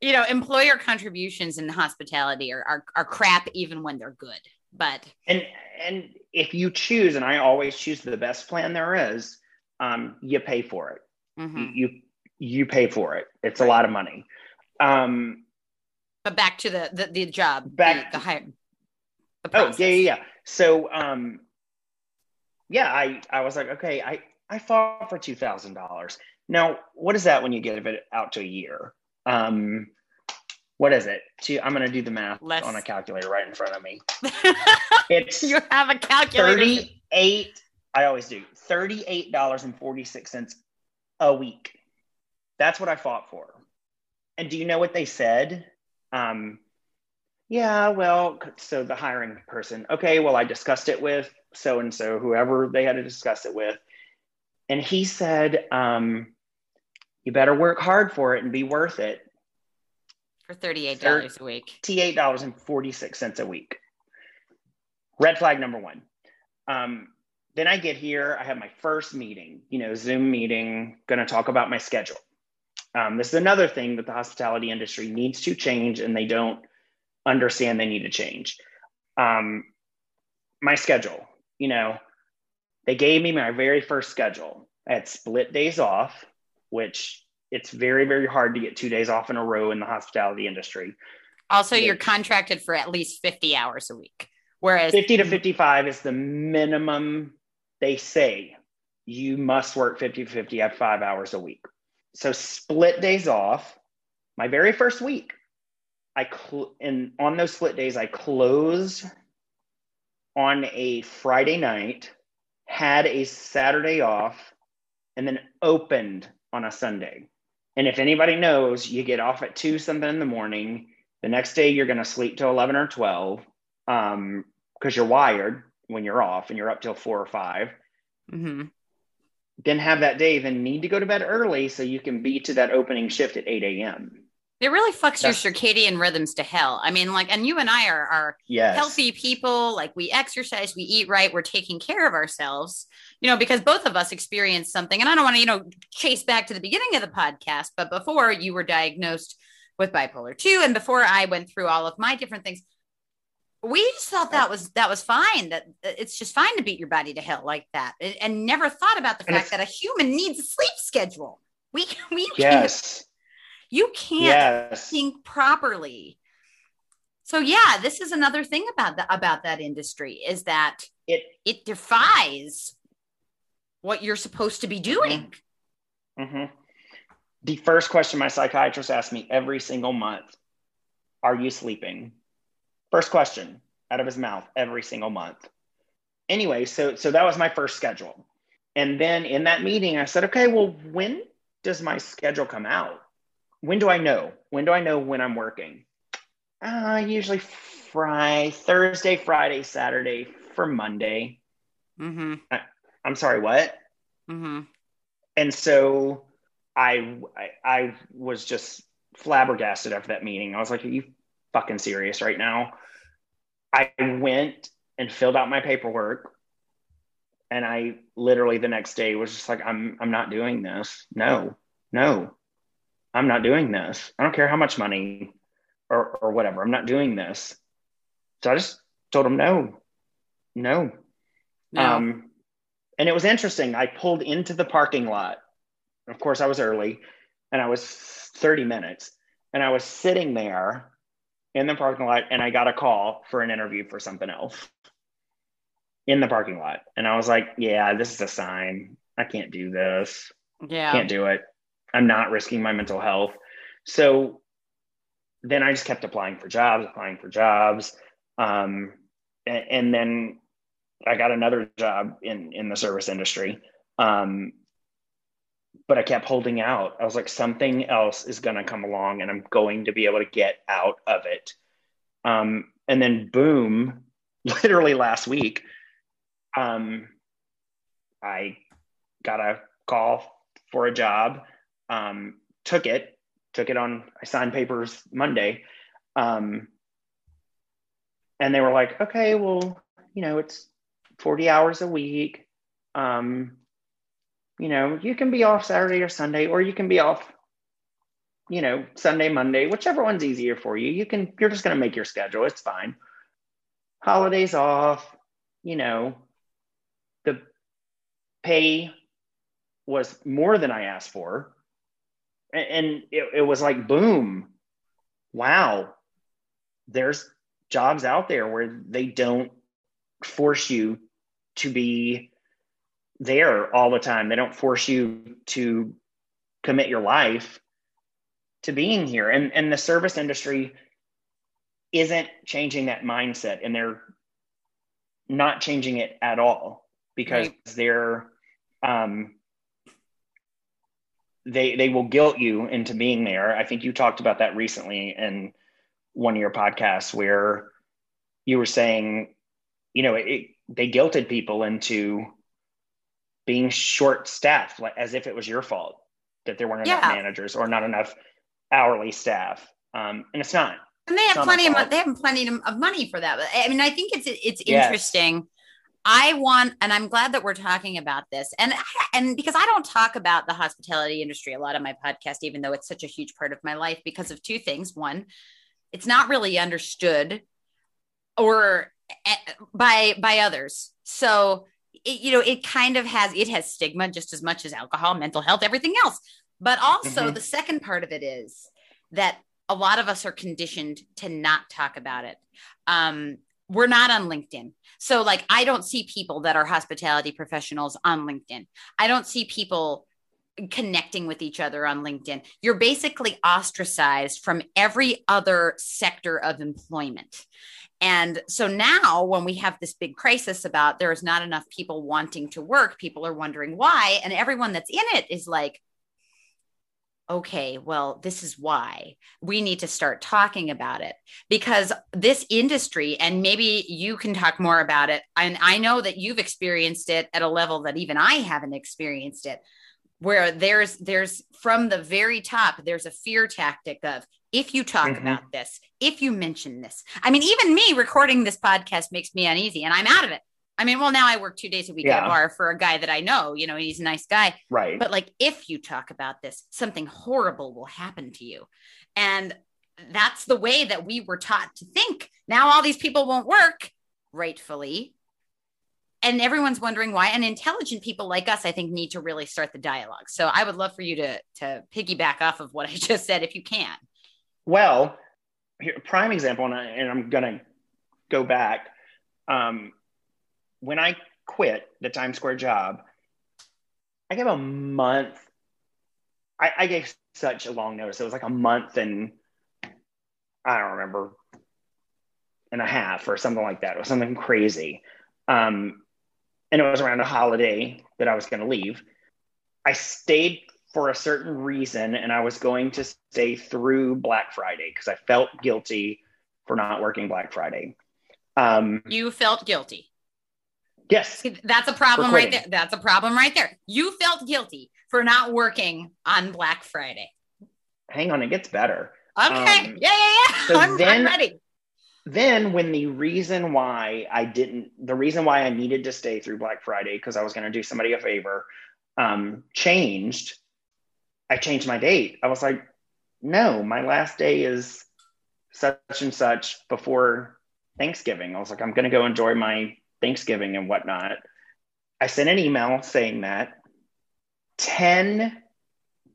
you know, employer contributions in hospitality are, are, are crap even when they're good. But and and if you choose, and I always choose the best plan there is, um, you pay for it. Mm-hmm. You you pay for it. It's right. a lot of money. Um, but back to the the, the job, back the, the hire oh yeah, yeah, yeah. So um, yeah, I I was like, okay, I I fought for two thousand dollars. Now, what is that when you get it out to a year? Um, what is it? Two, I'm going to do the math Less. on a calculator right in front of me. [LAUGHS] it's you have a calculator. Thirty-eight. I always do. Thirty-eight dollars and forty-six cents a week. That's what I fought for. And do you know what they said? Um, yeah, well, so the hiring person, okay, well, I discussed it with so and so, whoever they had to discuss it with. And he said, um, you better work hard for it and be worth it. For $38 a week. $38.46 a week. Red flag number one. Um, then I get here, I have my first meeting, you know, Zoom meeting, going to talk about my schedule. Um, this is another thing that the hospitality industry needs to change, and they don't understand they need to change. Um, my schedule, you know, they gave me my very first schedule. I had split days off, which it's very, very hard to get two days off in a row in the hospitality industry. Also, you're contracted for at least 50 hours a week. Whereas 50 to 55 is the minimum they say you must work 50 to 50 at five hours a week. So split days off. My very first week, I cl- and on those split days, I closed on a Friday night, had a Saturday off, and then opened on a Sunday. And if anybody knows, you get off at two something in the morning. The next day, you're going to sleep till 11 or 12 because um, you're wired when you're off and you're up till four or 5 mm-hmm. Then have that day, then need to go to bed early so you can be to that opening shift at 8 a.m. It really fucks That's, your circadian rhythms to hell. I mean, like, and you and I are, are yes. healthy people. Like, we exercise, we eat right, we're taking care of ourselves, you know, because both of us experienced something. And I don't want to, you know, chase back to the beginning of the podcast, but before you were diagnosed with bipolar 2 and before I went through all of my different things, we just thought that was that was fine that it's just fine to beat your body to hell like that and never thought about the fact that a human needs a sleep schedule we [LAUGHS] we yes you can't yes. think properly. So yeah, this is another thing about the, about that industry is that it it defies what you're supposed to be doing. Mm-hmm. mm-hmm. The first question my psychiatrist asked me every single month: "Are you sleeping?" First question out of his mouth every single month. Anyway, so so that was my first schedule, and then in that meeting, I said, "Okay, well, when does my schedule come out?" When do I know? When do I know when I'm working? Uh, usually Friday, Thursday, Friday, Saturday for Monday. Mm-hmm. I, am sorry, what? Mm-hmm. And so I, I, I was just flabbergasted after that meeting. I was like, "Are you fucking serious right now?" I went and filled out my paperwork, and I literally the next day was just like, "I'm, I'm not doing this. No, no." I'm not doing this. I don't care how much money or, or whatever. I'm not doing this. So I just told him no, no. no. Um, and it was interesting. I pulled into the parking lot. Of course, I was early and I was 30 minutes and I was sitting there in the parking lot and I got a call for an interview for something else in the parking lot. And I was like, yeah, this is a sign. I can't do this. Yeah. Can't do it. I'm not risking my mental health. So then I just kept applying for jobs, applying for jobs. Um, and, and, then I got another job in, in the service industry. Um, but I kept holding out. I was like, something else is going to come along and I'm going to be able to get out of it. Um, and then boom, [LAUGHS] literally last week, um, I got a call for a job, um, took it, took it on, I signed papers Monday. Um, and they were like, okay, well, you know, it's 40 hours a week. Um, you know, you can be off Saturday or Sunday, or you can be off, you know, Sunday, Monday, whichever one's easier for you. You can, you're just going to make your schedule. It's fine. Holidays off, you know, the pay was more than I asked for. And it, it was like, boom, wow, there's jobs out there where they don't force you to be there all the time. They don't force you to commit your life to being here. And and the service industry isn't changing that mindset and they're not changing it at all because right. they're um they they will guilt you into being there. I think you talked about that recently in one of your podcasts where you were saying, you know, it, they guilted people into being short staffed, like as if it was your fault that there weren't enough managers or not enough hourly staff. Um, and it's not. And they have plenty of they have plenty of money for that. I mean, I think it's it's yes. interesting. I want, and I'm glad that we're talking about this, and and because I don't talk about the hospitality industry a lot on my podcast, even though it's such a huge part of my life, because of two things. One, it's not really understood, or eh, by by others. So it, you know, it kind of has it has stigma just as much as alcohol, mental health, everything else. But also mm-hmm. the second part of it is that a lot of us are conditioned to not talk about it. Um, we're not on LinkedIn. So, like, I don't see people that are hospitality professionals on LinkedIn. I don't see people connecting with each other on LinkedIn. You're basically ostracized from every other sector of employment. And so now, when we have this big crisis about there is not enough people wanting to work, people are wondering why. And everyone that's in it is like, okay, well, this is why we need to start talking about it because this industry, and maybe you can talk more about it. And I know that you've experienced it at a level that even I haven't experienced it where there's there's from the very top there's a fear tactic of if you talk mm-hmm. about this if you mention this i mean even me recording this podcast makes me uneasy and i'm out of it i mean well now i work two days a week yeah. at a bar for a guy that i know you know he's a nice guy. Right. But like if you talk about this something horrible will happen to you. And that's the way that we were taught to think. Now all these people won't work rightfully. And everyone's wondering why. And intelligent people like us i think need to really start the dialogue. So i would love for you to to piggyback off of what i [LAUGHS] just said if you can. Well here, prime example and, I, and i'm going to go back. Um, when i quit the times square job i gave a month I, I gave such a long notice it was like a month and i don't remember and a half or something like that. It was something crazy. Um, and it was around a holiday that I was going to leave. I stayed for a certain reason and I was going to stay through Black Friday because I felt guilty for not working Black Friday. Um, you felt guilty. Yes. See, that's a problem right there. That's a problem right there. You felt guilty for not working on Black Friday. Hang on, it gets better. Okay. Um, yeah, yeah, yeah. So I'm, then, I'm ready then when the reason why I didn't, the reason why I needed to stay through Black Friday because I was going to do somebody a favor, um, changed. I changed my date. I was like, no, my last day is such and such before Thanksgiving. I was like, I'm going to go enjoy my Thanksgiving and whatnot. I sent an email saying that. 10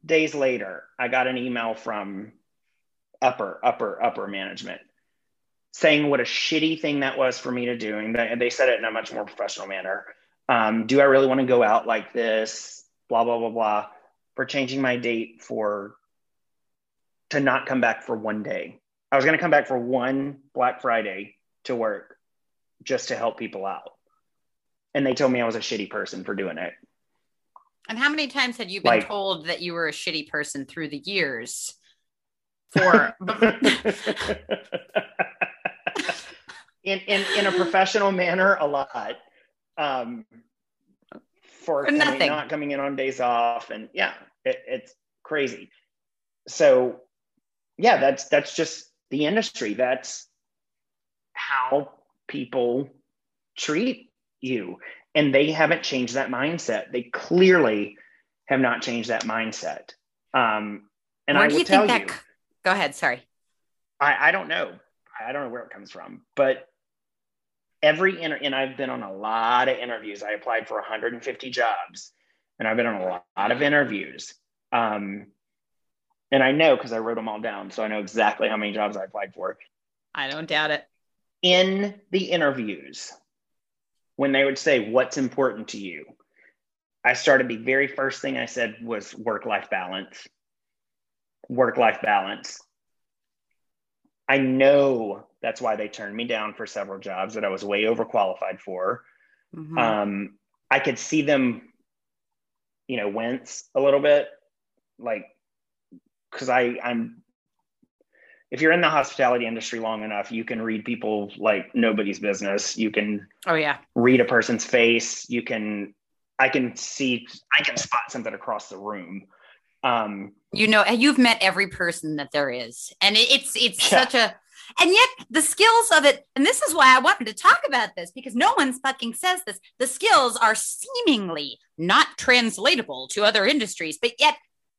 days later, I got an email from upper, upper, upper management saying what a shitty thing that was for me to do. And they, said it in a much more professional manner. Um, do I really want to go out like this? Blah, blah, blah, blah. For changing my date for to not come back for one day. I was going to come back for one Black Friday to work just to help people out. And they told me I was a shitty person for doing it. And how many times had you been like, told that you were a shitty person through the years? For [LAUGHS] in, in, in a professional manner a lot. Um, for, For coming- nothing. not coming in on days off. And yeah, it, it's crazy. So yeah, that's, that's just the industry. That's how people treat you. And they haven't changed that mindset. They clearly have not changed that mindset. Um, and Where I do will you tell think that? you, Go ahead. Sorry. I, I don't know. I don't know where it comes from, but every inter- and I've been on a lot of interviews. I applied for 150 jobs, and I've been on a lot of interviews. Um, and I know because I wrote them all down, so I know exactly how many jobs I applied for. I don't doubt it. In the interviews, when they would say, "What's important to you," I started the very first thing I said was work-life balance. Work-life balance. I know that's why they turned me down for several jobs that I was way overqualified for. Mhm. Um, I could see them, you know, wince a little bit, like, because I I'm. If you're in the hospitality industry long enough, you can read people like nobody's business. You can oh yeah. read a person's face. You can, I can see, I can spot something across the room. Um, You know, you've met every person that there is, and it, it's it's Yeah. such a, and yet the skills of it, and this is why I wanted to talk about this because no one's fucking says this. The skills are seemingly not translatable to other industries, but yet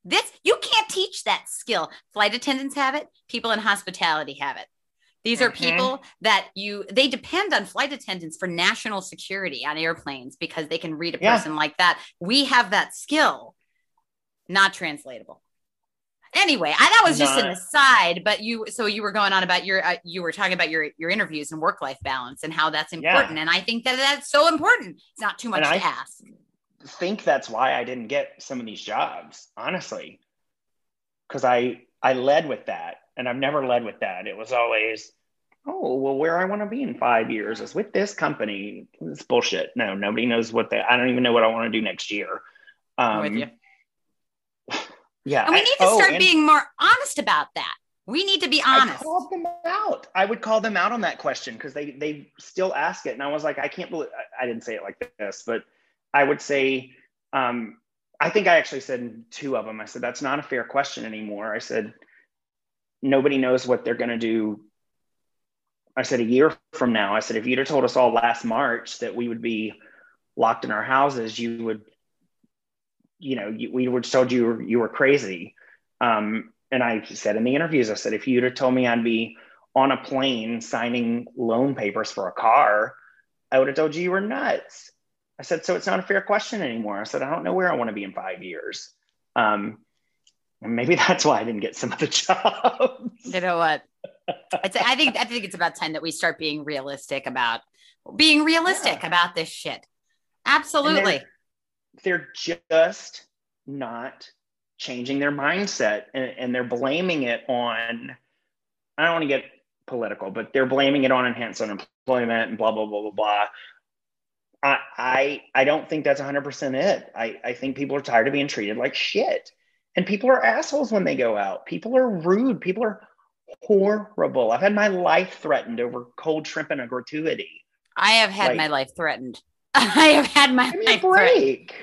this you can't teach that skill. Flight attendants have it. People in hospitality have it. These are Mhm. people that you they depend on flight attendants for national security on airplanes because they can read a Yeah. person like that. We have that skill, not translatable. Anyway, I, that was just an aside, but you so you were going on about your uh, you were talking about your your interviews and work life balance and how that's Yeah. important, and I think that that's so important. It's not too much And to I- ask. Think that's why I didn't get some of these jobs, honestly. Because I I led with that, and I've never led with that. It was always, oh well, where I want to be in five years is with this company. It's bullshit. No, nobody knows what they. I don't even know what I want to do next year. Um, I'm with you. [SIGHS] Yeah, And we need to oh, start and being more honest about that. We need to be honest. I called them out. I would call them out on that question because they they still ask it, and I was like, I can't believe I didn't say it like this, but I would say, um, I think I actually said two of them. I said that's not a fair question anymore. I said nobody knows what they're going to do. I said a year from now. I said if you'd have told us all last March that we would be locked in our houses, you would, you know, you, we would have told you were- you were crazy. Um, and I said in the interviews, I said, if you'd have told me I'd be on a plane signing loan papers for a car, I would have told you you were nuts. I said, so it's not a fair question anymore. I said, I don't know where I want to be in five years. Um, and maybe [LAUGHS] that's why I didn't get some of the [LAUGHS] jobs. You know what? It's, I think I think it's about time that we start being realistic about being realistic Yeah. about this shit. Absolutely. They're just not changing their mindset and, and they're blaming it on, I don't want to get political, but they're blaming it on enhanced unemployment and blah, blah, blah, blah, blah. I, I, I don't think that's 100% it. I, I think people are tired of being treated like shit. And people are assholes when they go out. People are rude. People are horrible. I've had my life threatened over cold shrimp and a gratuity. I have had Like- my life threatened. [LAUGHS] I have had my Give me a life threatened. break.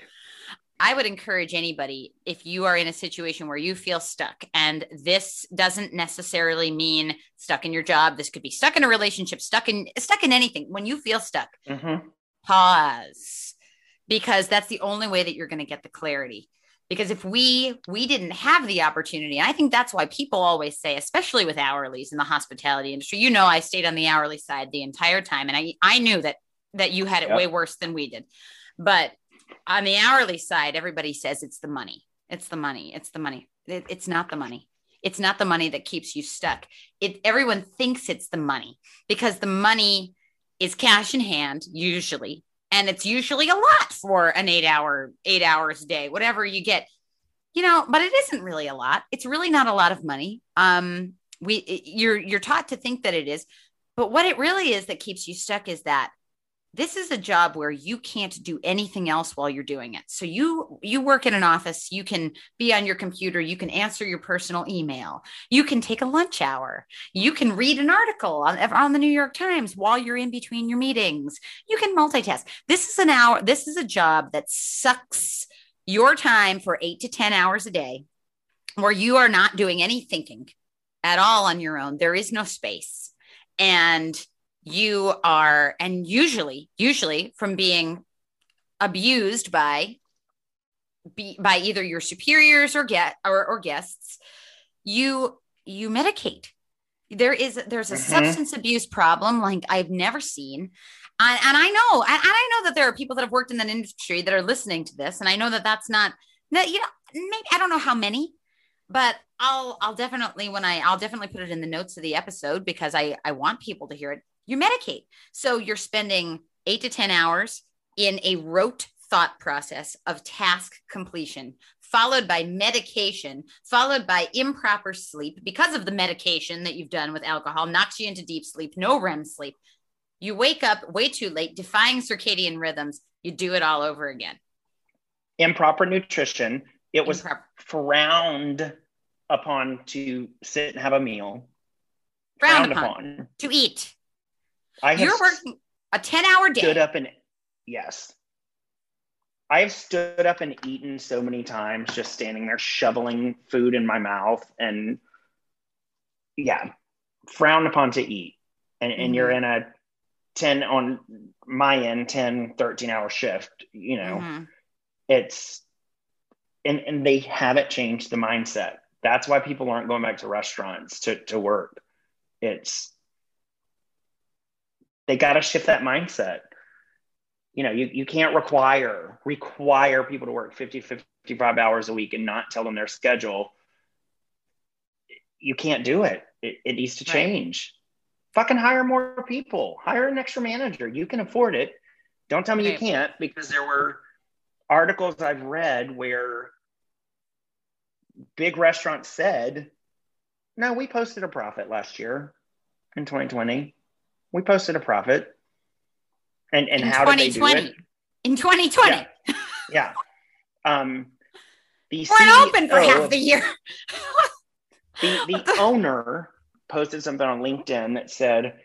I would encourage anybody if you are in a situation where you feel stuck, and this doesn't necessarily mean stuck in your job. This could be stuck in a relationship, stuck in stuck in anything. When you feel stuck, Mhm. Pause, because that's the only way that you're going to get the clarity. Because if we we didn't have the opportunity, and I think that's why people always say, especially with hourlies in the hospitality industry, you know, I stayed on the hourly side the entire time, and I I knew that that you had it Yep. way worse than we did, but on the hourly side, everybody says it's the money. It's the money. It's the money. It- it's not the money. It's not the money that keeps you stuck. It everyone thinks it's the money because the money is cash in hand usually, and it's usually a lot for an eight hour, eight hours a day, whatever you get. You know, but it isn't really a lot. It's really not a lot of money. Um, we you're you're taught to think that it is, but what it really is that keeps you stuck is that this is a job where you can't do anything else while you're doing it. So you you work in an office you can be on your computer you can answer your personal email you can take a lunch hour you can read an article on, on the new york times while you're in between your meetings. You can multitask. This is an hour this is a job that sucks your time for eight to ten hours a day where you are not doing any thinking at all on your own. There is no space. And you are and usually usually from being abused by be, by either your superiors or get or, or guests you you medicate. There is there's a mm-hmm. substance abuse problem like i've never seen. And, and i know and, and i know that there are people that have worked in that industry that are listening to this and i know that that's not that you know maybe i don't know how many but i'll i'll definitely when i i'll definitely put it in the notes of the episode because i i want people to hear it you medicate. So you're spending eight to 10 hours in a rote thought process of task completion, followed by medication, followed by improper sleep because of the medication that you've done with alcohol, knocks you into deep sleep, no REM sleep. You wake up way too late, defying circadian rhythms. You do it all over again. Improper nutrition. It was Improper. frowned upon to sit and have a meal. Frowned, frowned upon, upon to eat. I You're working a 10 hour day. Stood up and yes. I've stood up and eaten so many times just standing there shoveling food in my mouth and yeah, frowned upon to eat. And, mm-hmm. and you're mm-hmm. in a 10 on my end 10 13 hour shift, you know. Mm-hmm. It's and and they haven't changed the mindset. That's why people aren't going back to restaurants to to work. It's they got to shift that mindset. You know you, you can't require require people to work 50 55 hours a week and not tell them their schedule. You can't do it. It, it needs to change. Right. fucking hire more people. Hire an extra manager. You can afford it. Don't tell me right. you can't because there were articles i've read where big restaurants said no we posted a profit last year in 2020 we posted a profit. And and in how did they do it? In 2020. Yeah. yeah. Um, the We're CEO, open for half the year. [LAUGHS] the the owner posted something on LinkedIn that said,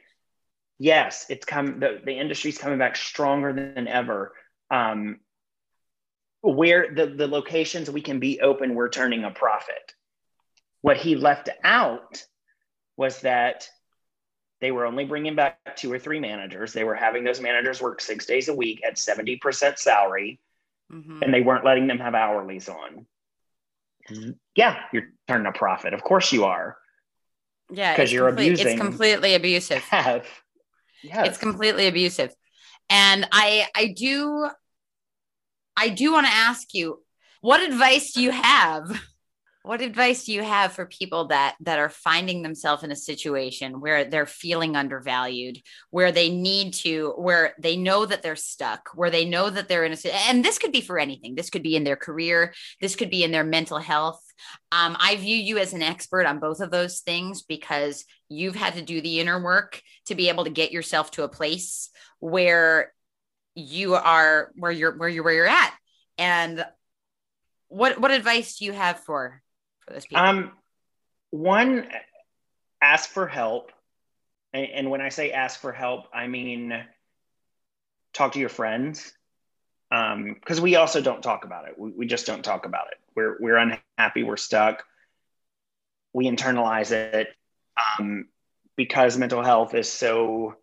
"Yes, it's come. The, the industry's coming back stronger than ever. Um, where the the locations we can be open, we're turning a profit." What he left out was that they were only bringing back two or three managers. They were having those managers work six days a week at 70% salary, mm-hmm. and they weren't letting them have hourlies on. Yeah, you're turning a profit. Of course you are. Yeah, because you're complete, abusing. It's completely abusive. [LAUGHS] Have. Yes. It's completely abusive. And I I do I do want to ask you, what advice do you have what advice do you have for people that that are finding themselves in a situation where they're feeling undervalued where they need to where they know that they're stuck where they know that they're in a and this could be for anything. This could be in their career. This could be in their mental health. Um, i view you as an expert on both of those things because you've had to do the inner work to be able to get yourself to a place where you are where you're where you're where you're at. And what what advice do you have for for those people? Um, one, ask for help. And, and when I say ask for help, I mean talk to your friends. Um, because um, we also don't talk about it. We, we just don't talk about it. We're, we're unhappy. We're stuck. We internalize it um, because mental health is so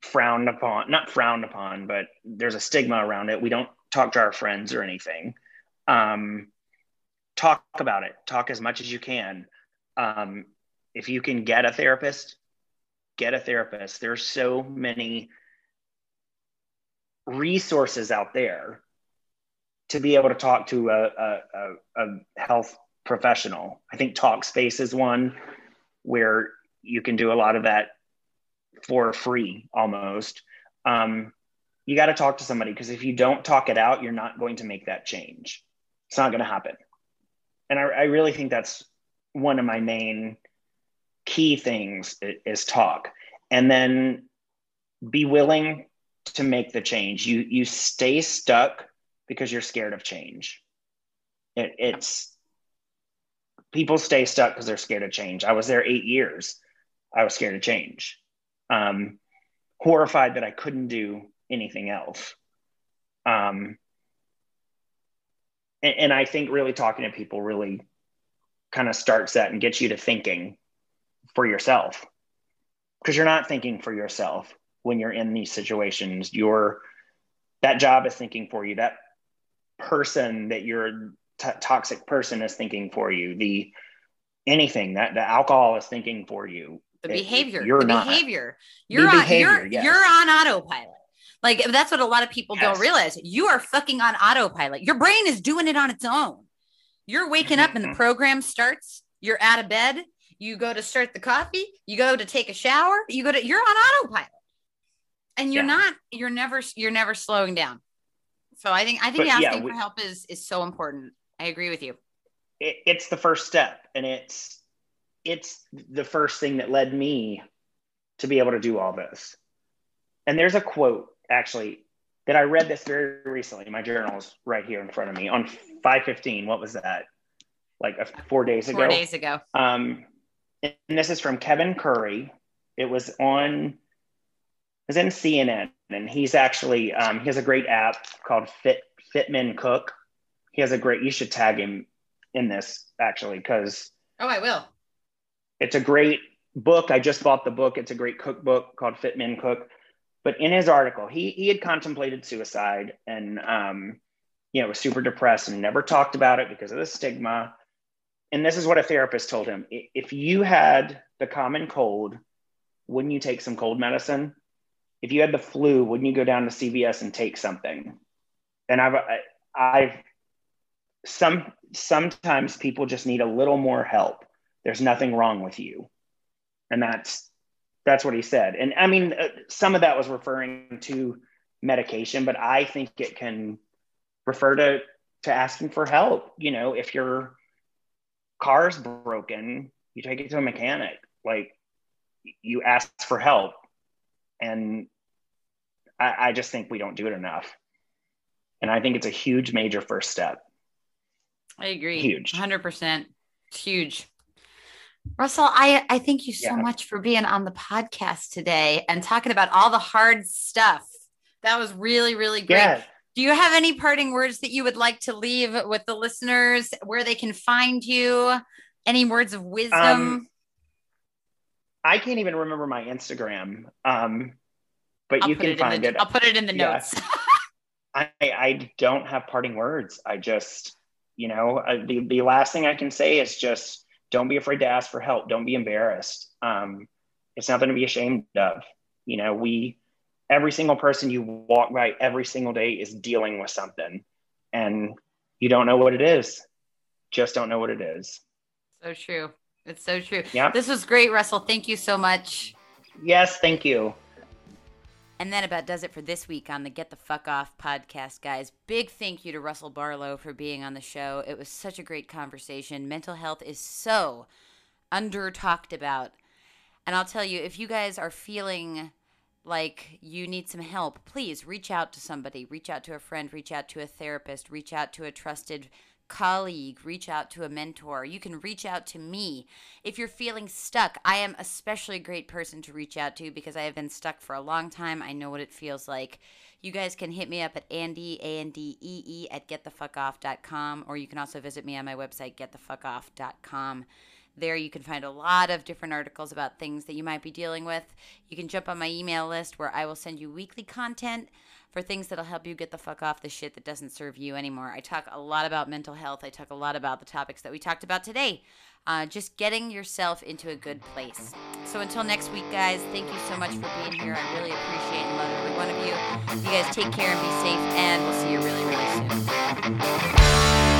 frowned upon not frowned upon but there's a stigma around it we don't talk to our friends or anything um, talk about it. Talk as much as you can. Um, if you can get a therapist get a therapist. There's so many resources out there to be able to talk to a, a, a, a health professional. I think talkspace is one where you can do a lot of that for free almost. Um, you got to talk to somebody because if you don't talk it out you're not going to make that change. It's not going to happen and I, I really think that's one of my main key things is talk and then be willing to make the change. You you stay stuck because you're scared of change. It, it's people stay stuck because they're scared of change. I was there eight years. I was scared of change. Um, horrified that I couldn't do anything else. Um, and, and I think really talking to people really kind of starts that and gets you to thinking for yourself. Because you're not thinking for yourself when you're in these situations. You're that job is thinking for you. That person that you're t- toxic person is thinking for you. The anything that the alcohol is thinking for you. The behavior you're the not. behavior. You're the on behavior, you're yes. you're on autopilot like that's what a lot of people yes. don't realize. You are fucking on autopilot. Your brain is doing it on its own. You're waking up and the mm-hmm. program starts. You're out of bed. You go to start the coffee. You go to take a shower. You go to you're on autopilot. And you're yeah. not you're never you're never slowing down. So i think i think but asking yeah, we, for help is is so important. I agree with you. It, it's the first step and it's it's the first thing that led me to be able to do all this. And there's a quote actually that i read this very recently my journal is right here in front of me on 515 what was that like a, four days ago four days ago um and this is from kevin curry it was on is in CNN, and he's actually um, he has a great app called Fit Fitmen Cook. He has a great. You should tag him in this actually because oh, I will. It's a great book. I just bought the book. It's a great cookbook called Fit Men Cook. But in his article, he he had contemplated suicide and um, you know was super depressed and never talked about it because of the stigma. And this is what a therapist told him: if you had the common cold, wouldn't you take some cold medicine? if you had the flu, wouldn't you go down to CVS and take something? And I've, I've, some, sometimes people just need a little more help. There's nothing wrong with you. And that's, that's what he said. And I mean, uh, some of that was referring to medication, but I think it can refer to, to asking for help. You know, if your car's broken, you take it to a mechanic. Like you ask for help and I, I just think we don't do it enough. And I think it's a huge, major first step. I agree. Huge. 100%. It's huge. Russell, I, I thank you so yeah. much for being on the podcast today and talking about all the hard stuff. That was really, really great. Yeah. Do you have any parting words that you would like to leave with the listeners where they can find you? Any words of wisdom? Um, I can't even remember my Instagram. Um, but I'll you can find the, it. I'll put it in the yeah. notes. [LAUGHS] I, I don't have parting words. I just, you know, uh, the, the last thing I can say is just don't be afraid to ask for help. Don't be embarrassed. Um, it's nothing to be ashamed of. You know, we, every single person you walk by every single day is dealing with something and you don't know what it is. Just don't know what it is. So true. It's so true. Yeah. This was great, Russell. Thank you so much. Yes, thank you. And that about does it for this week on the Get the Fuck Off podcast, guys. Big thank you to Russell Barlow for being on the show. It was such a great conversation. Mental health is so under talked about. And I'll tell you, if you guys are feeling like you need some help, please reach out to somebody. Reach out to a friend, reach out to a therapist, reach out to a trusted colleague, reach out to a mentor. You can reach out to me. If you're feeling stuck, I am especially a great person to reach out to because I have been stuck for a long time. I know what it feels like. You guys can hit me up at Andy, A N D E E, at getthefuckoff.com, or you can also visit me on my website, getthefuckoff.com. There, you can find a lot of different articles about things that you might be dealing with. You can jump on my email list where I will send you weekly content for things that'll help you get the fuck off the shit that doesn't serve you anymore. I talk a lot about mental health. I talk a lot about the topics that we talked about today. Uh, just getting yourself into a good place. So until next week, guys, thank you so much for being here. I really appreciate and love every one of you. You guys take care and be safe, and we'll see you really, really soon.